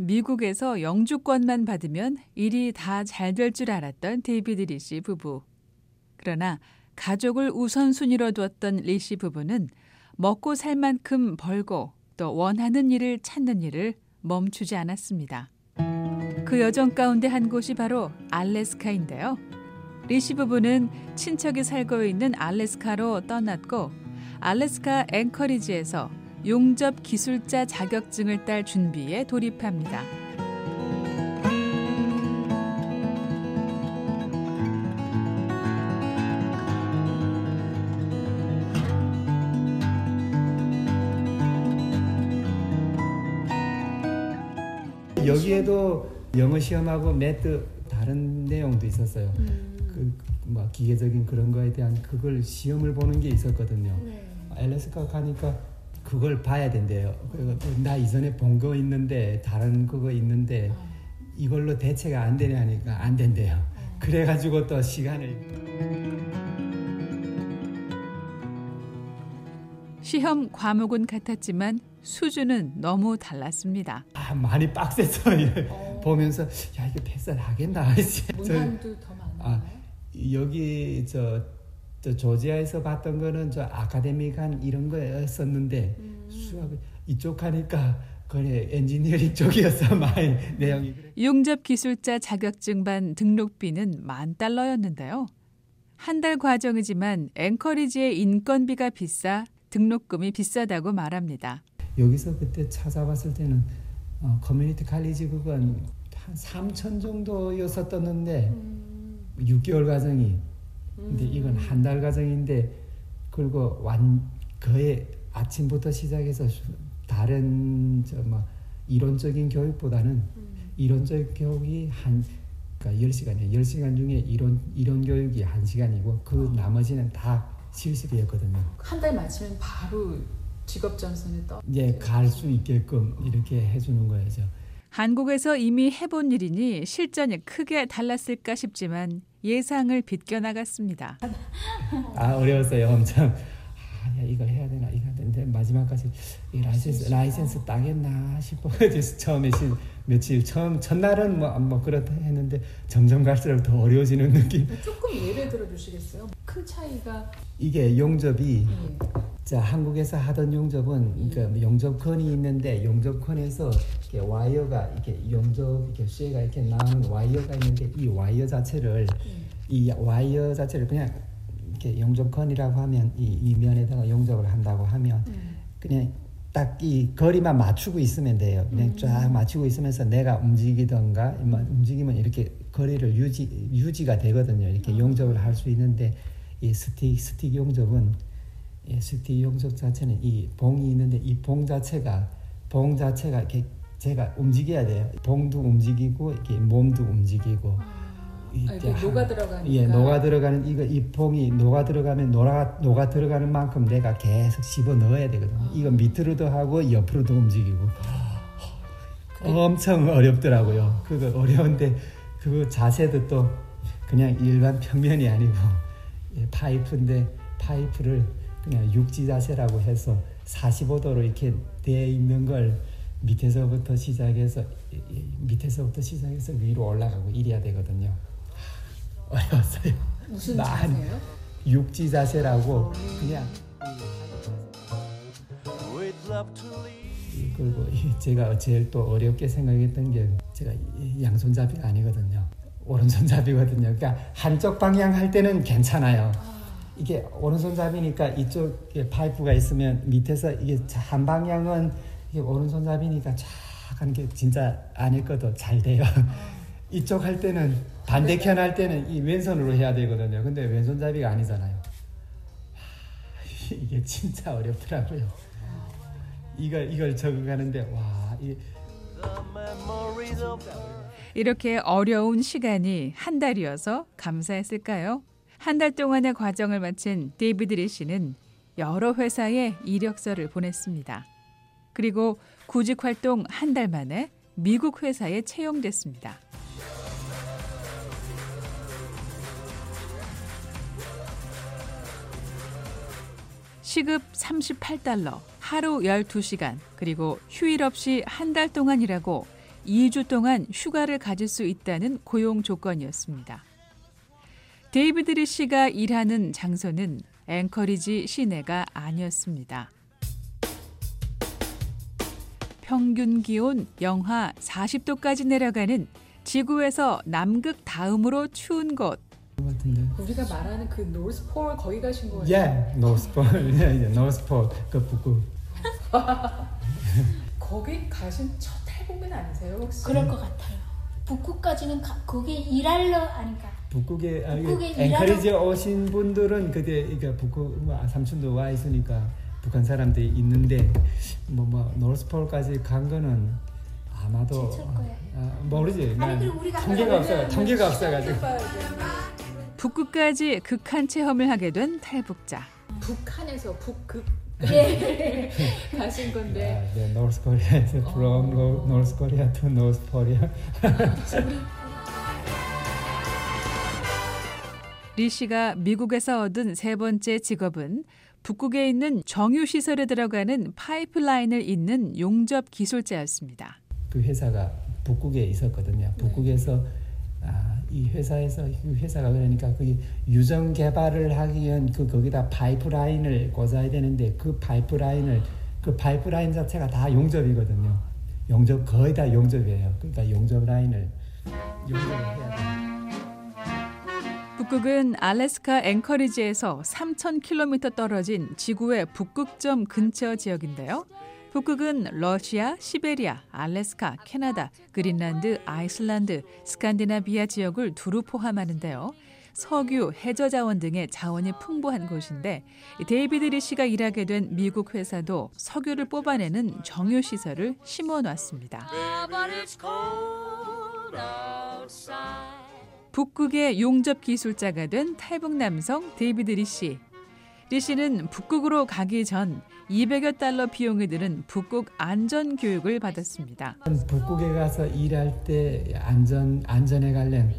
미국에서 영주권만 받으면 일이 다 잘 될 줄 알았던 데이비드 리 씨 부부. 그러나 가족을 우선순위로 두었던 리 씨 부부는 먹고 살 만큼 벌고 또 원하는 일을 찾는 일을 멈추지 않았습니다. 그 여정 가운데 한 곳이 바로 알래스카인데요. 리 씨 부부는 친척이 살고 있는 알래스카로 떠났고 알래스카 앵커리지에서 용접 기술자 자격증을 딸 준비에 돌입합니다. 여기에도 영어 시험하고 매트 다른 내용도 있었어요. 그, 뭐 기계적인 그런 거에 대한 그걸 시험을 보는 게 있었거든요. 알래스카 가니까 그걸 봐야 된대요. 그리고 나 이전에 본 거 있는데 다른 그거 있는데 이걸로 대체가 안 되냐 하니까 안 된대요. 그래가지고 또 시간을 시험 과목은 같았지만 수준은 너무 달랐습니다. 아, 많이 빡셌어 보면서 야 이거 패스 하겠나 저- 문항도 더 많아요. 아, 여기 저, 저 조지아에서 봤던 거는 저 academic한 이런 거였었는데 수학 이쪽 하니까 그래 엔지니어링 쪽이었어 많이 내용이 그래. 용접 기술자 자격증반 등록비는 만 달러였는데요. 한 달 과정이지만 앵커리지의 인건비가 비싸 등록금이 비싸다고 말합니다. 여기서 그때 찾아봤을 때는 어, community college 그건 한 3천 정도였었었는데 6개월 과정이 근데 이건 한 달 과정인데 그리고 완 거의 아침부터 시작해서 수- 다른 저뭐 이론적인 교육보다는 이론적 교육이 한 그러니까 10시간이에요. 10시간 중에 이론 이론 교육이 1시간이고 그 나머지는 다 실습이었거든요. 한 달 마치면 바로 직업 전선에 떠. 이제 갈수 있게끔 이렇게 해 주는 거죠. 한국에서 이미 해본 일이니 실전이 크게 달랐을까 싶지만 예상을 비껴나갔습니다. 아 어려웠어요 엄청 아, 야, 이걸 해야 되나 이거 되는데 마지막까지 이 라이센스 라이센스 따겠나 싶어서 처음에 시, 며칠 처음 첫날은 뭐, 뭐 그렇다 했는데 점점 갈수록 더 어려워지는 느낌 조금 예를 들어 주시겠어요? 큰 차이가 이게 용접이 예. 자 한국에서 하던 용접은 그러니까 용접건이 있는데 용접건에서 이렇게 와이어가 이렇게 용접 이렇게 쇠가 이렇게 나오는 와이어가 있는데 이 와이어 자체를 이 와이어 자체를 그냥 이렇게 용접건이라고 하면 이, 이 면에다가 용접을 한다고 하면 그냥 딱이 거리만 맞추고 있으면 돼요. 그냥 쫙 맞추고 있으면서 내가 움직이던가 뭐 움직이면 이렇게 거리를 유지 유지가 되거든요. 이렇게 용접을 할 수 있는데 이 스틱 스틱 용접은 이 스틱 용접 자체는 이 봉이 있는데 이 봉 자체가 봉 자체가 이렇게 제가 움직여야 돼요. 봉도 움직이고 이렇게 몸도 움직이고 아, 이게 하- 녹아 들어가니까. 예, 녹아 들어가는 이거 이 봉이 녹아 들어가면 녹아 녹아 들어가는 만큼 내가 계속 씹어 넣어야 되거든요. 이거 밑으로도 하고 옆으로도 움직이고 엄청 어렵더라고요. 그거 어려운데 그 자세도 또 그냥 일반 평면이 아니고 예, 파이프인데 파이프를 그냥 육지 자세라고 해서 45도로 이렇게 돼 있는 걸 밑에서부터 시작해서 밑에서부터 시작해서 위로 올라가고 이래야 되거든요. 어려웠어요. 무슨. 자세요? 육지 자세라고 그냥 이- 그리고 이 제가 제일 또 어렵게 생각했던 게 제가 이 양손잡이가 아니거든요. 오른손잡이거든요. 그러니까 한쪽 방향 할 때는 괜찮아요. 이게 오른손잡이니까 이쪽에 파이프가 있으면 밑에서 이게 한 방향은 이게 오른손잡이니까 쫙 하는 게 진짜 아닐 것도 잘 돼요. 이쪽 할 때는 반대편 할 때는 이 왼손으로 해야 되거든요. 근데 왼손잡이가 아니잖아요. 하, 이게 진짜 어렵더라고요. 이걸 이걸 적응하는데 와, 이 이렇게 어려운 시간이 한 달이어서 감사했을까요? 한 달 동안의 과정을 마친 데이비드 리씨는 여러 회사에 이력서를 보냈습니다. 그리고 구직 활동 한 달 만에 미국 회사에 채용됐습니다. 시급 38달러, 하루 12시간, 그리고 휴일 없이 한 달 동안 일하고 2주 동안 휴가를 가질 수 있다는 고용 조건이었습니다. 데이비드 리씨가 일하는 장소는 앵커리지 시내가 아니었습니다. 평균 기온 영하 40도까지 내려가는 지구에서 남극 다음으로 추운 곳. 같은데. 우리가 말하는 그 노스폴 거기 가신 거예요? 예, 노스폴, 예, 예, 노스폴 그 북극. 거기 가신 첫 탈북민 아니세요 혹시? 그럴 것 같아요. 북극까지는 가, 거기 일하러 아닌가. 북극에 아, 북극에 이게 앵커리지 오신 분들은 그게 이게 북극 뭐 삼촌도 와 있으니까 북한 사람들이 있는데 뭐뭐 뭐, 노스폴까지 간 거는 아마도. 아, 모르지. 우리가 통계가 없어. 통계가 없어가지고. 북극까지 극한 체험을 하게 된 탈북자. 북한에서 북극 예. 가신 건데 아, 네, 노스 코리아에서 from 어. North Korea to North Korea. 리 씨가 미국에서 얻은 세 번째 직업은 북극에 있는 정유 시설에 들어가는 파이프라인을 잇는 용접 기술자였습니다. 그 회사가 북극에 있었거든요. 북극에서 아, 이 회사에서 그 회사가 그러니까 그 유전 개발을 하기 위한 그 거기다 파이프라인을 꽂아야 되는데 그 파이프라인을 그 파이프라인 자체가 다 용접이거든요. 용접 거의 다 용접이에요. 그러니까 용접 라인을 용접을 해야 돼. 북극은 알래스카 앵커리지에서 3,000km 떨어진 지구의 북극점 근처 지역인데요. 북극은 러시아, 시베리아, 알래스카, 캐나다, 그린란드, 아이슬란드, 스칸디나비아 지역을 두루 포함하는데요. 석유, 해저 자원 등의 자원이 풍부한 곳인데 데이비드 리씨가 일하게 된 미국 회사도 석유를 뽑아내는 정유 시설을 심어 놨습니다. 북극의 용접 기술자가 된 탈북 남성 데이비드 리 씨. 리 씨는 북극으로 가기 전 200여 달러 비용이 드는 북극 안전 교육을 받았습니다. 북극에 가서 일할 때 안전 안전에 관련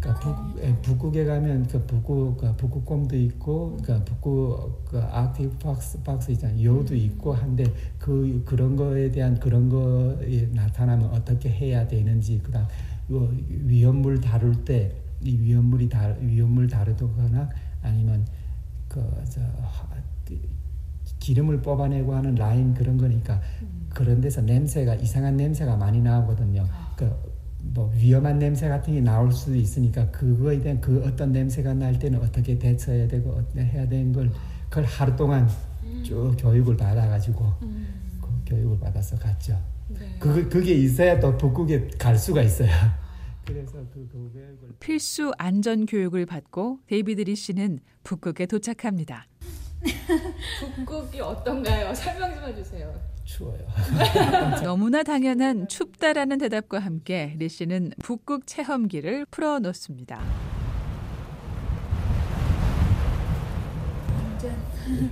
그러니까 북, 에, 북극에 가면 그 북극 그 북극곰도 있고 그러니까 북극 그 아크틱 박스 박스 있잖아요 여우도 있고 한데 그 그런 거에 대한 그런 거에 나타나면 어떻게 해야 되는지 그다음 요 위험물 다룰 때 이 위험물이 다 위험물 다루거나 아니면 그 저 기름을 뽑아내고 하는 라인 그런 거니까 그런 데서 냄새가 이상한 냄새가 많이 나오거든요. 그뭐 위험한 냄새 같은 게 나올 수도 있으니까 그거에 대한 그 어떤 냄새가 날 때는 어떻게 대처해야 되고 어떻게 해야 되는 걸 그걸 하루 동안 쭉 교육을 받아가지고 그 교육을 받아서 갔죠. 그 그게 있어야 또 북극에 갈 수가 있어요. 그래서 그, 그 교육을 필수 안전 교육을 받고 데이비드 리 씨는 북극에 도착합니다. 북극이 어떤가요? 설명 좀 해주세요. 추워요. 너무나 당연한 춥다라는 대답과 함께 리 씨는 북극 체험기를 풀어놓습니다.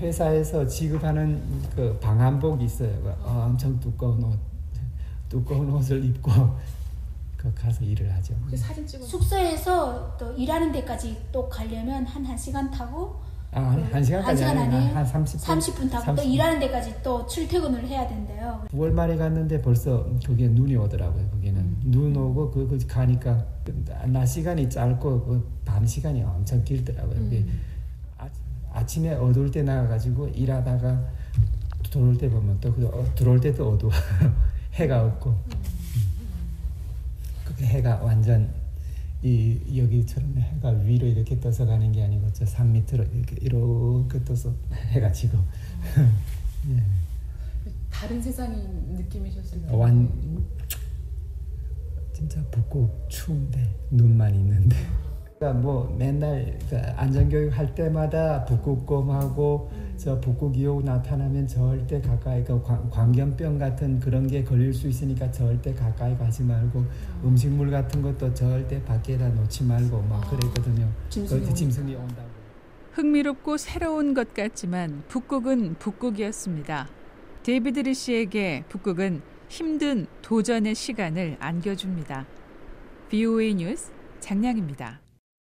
회사에서 지급하는 그 방한복이 있어요. 그 엄청 두꺼운 옷, 두꺼운 옷을 입고 그 가서 일을 하죠. 그 사진 찍어. 숙소에서 또 일하는 데까지 또 가려면 한 1시간 타고 아, 한, 한 시간까지 한 시간 아니에요. 아니에요? 한 30분. 30분 타고 또 30분. 일하는 데까지 또 출퇴근을 해야 된대요. 9월 말에 갔는데 벌써 그게 눈이 오더라고요. 거기는 음. 눈 오고 그, 그 가니까 낮 시간이 짧고 그 밤 시간이 엄청 길더라고요. 음. 아, 아침에 어두울 때 나가가지고 일하다가 들어올 때 보면 또 그, 어, 들어올 때도 어두워 해가 없고 그 해가 완전 이 여기처럼 해가 위로 이렇게 떠서 가는 게 아니고 저 산 밑으로 이렇게 이렇게 떠서 해가 지고 예. 다른 세상이 느낌이셨을 텐데. 완 진짜 북극 추운데 눈만 있는데 그러니까 뭐 맨날 그 안전교육 할 때마다 북극곰하고 저 북극여우 나타나면 절대 가까이 그 광- 광견병 같은 그런 게 걸릴 수 있으니까 절대 가까이 가지 말고 음식물 같은 것도 절대 밖에다 놓지 말고 막 그랬거든요. 짐승이 그 짐승이 온다고. 흥미롭고 새로운 것 같지만 북극은 북극이었습니다. 데이비드 리씨에게 북극은 힘든 도전의 시간을 안겨줍니다. VOA 뉴스 장양희입니다.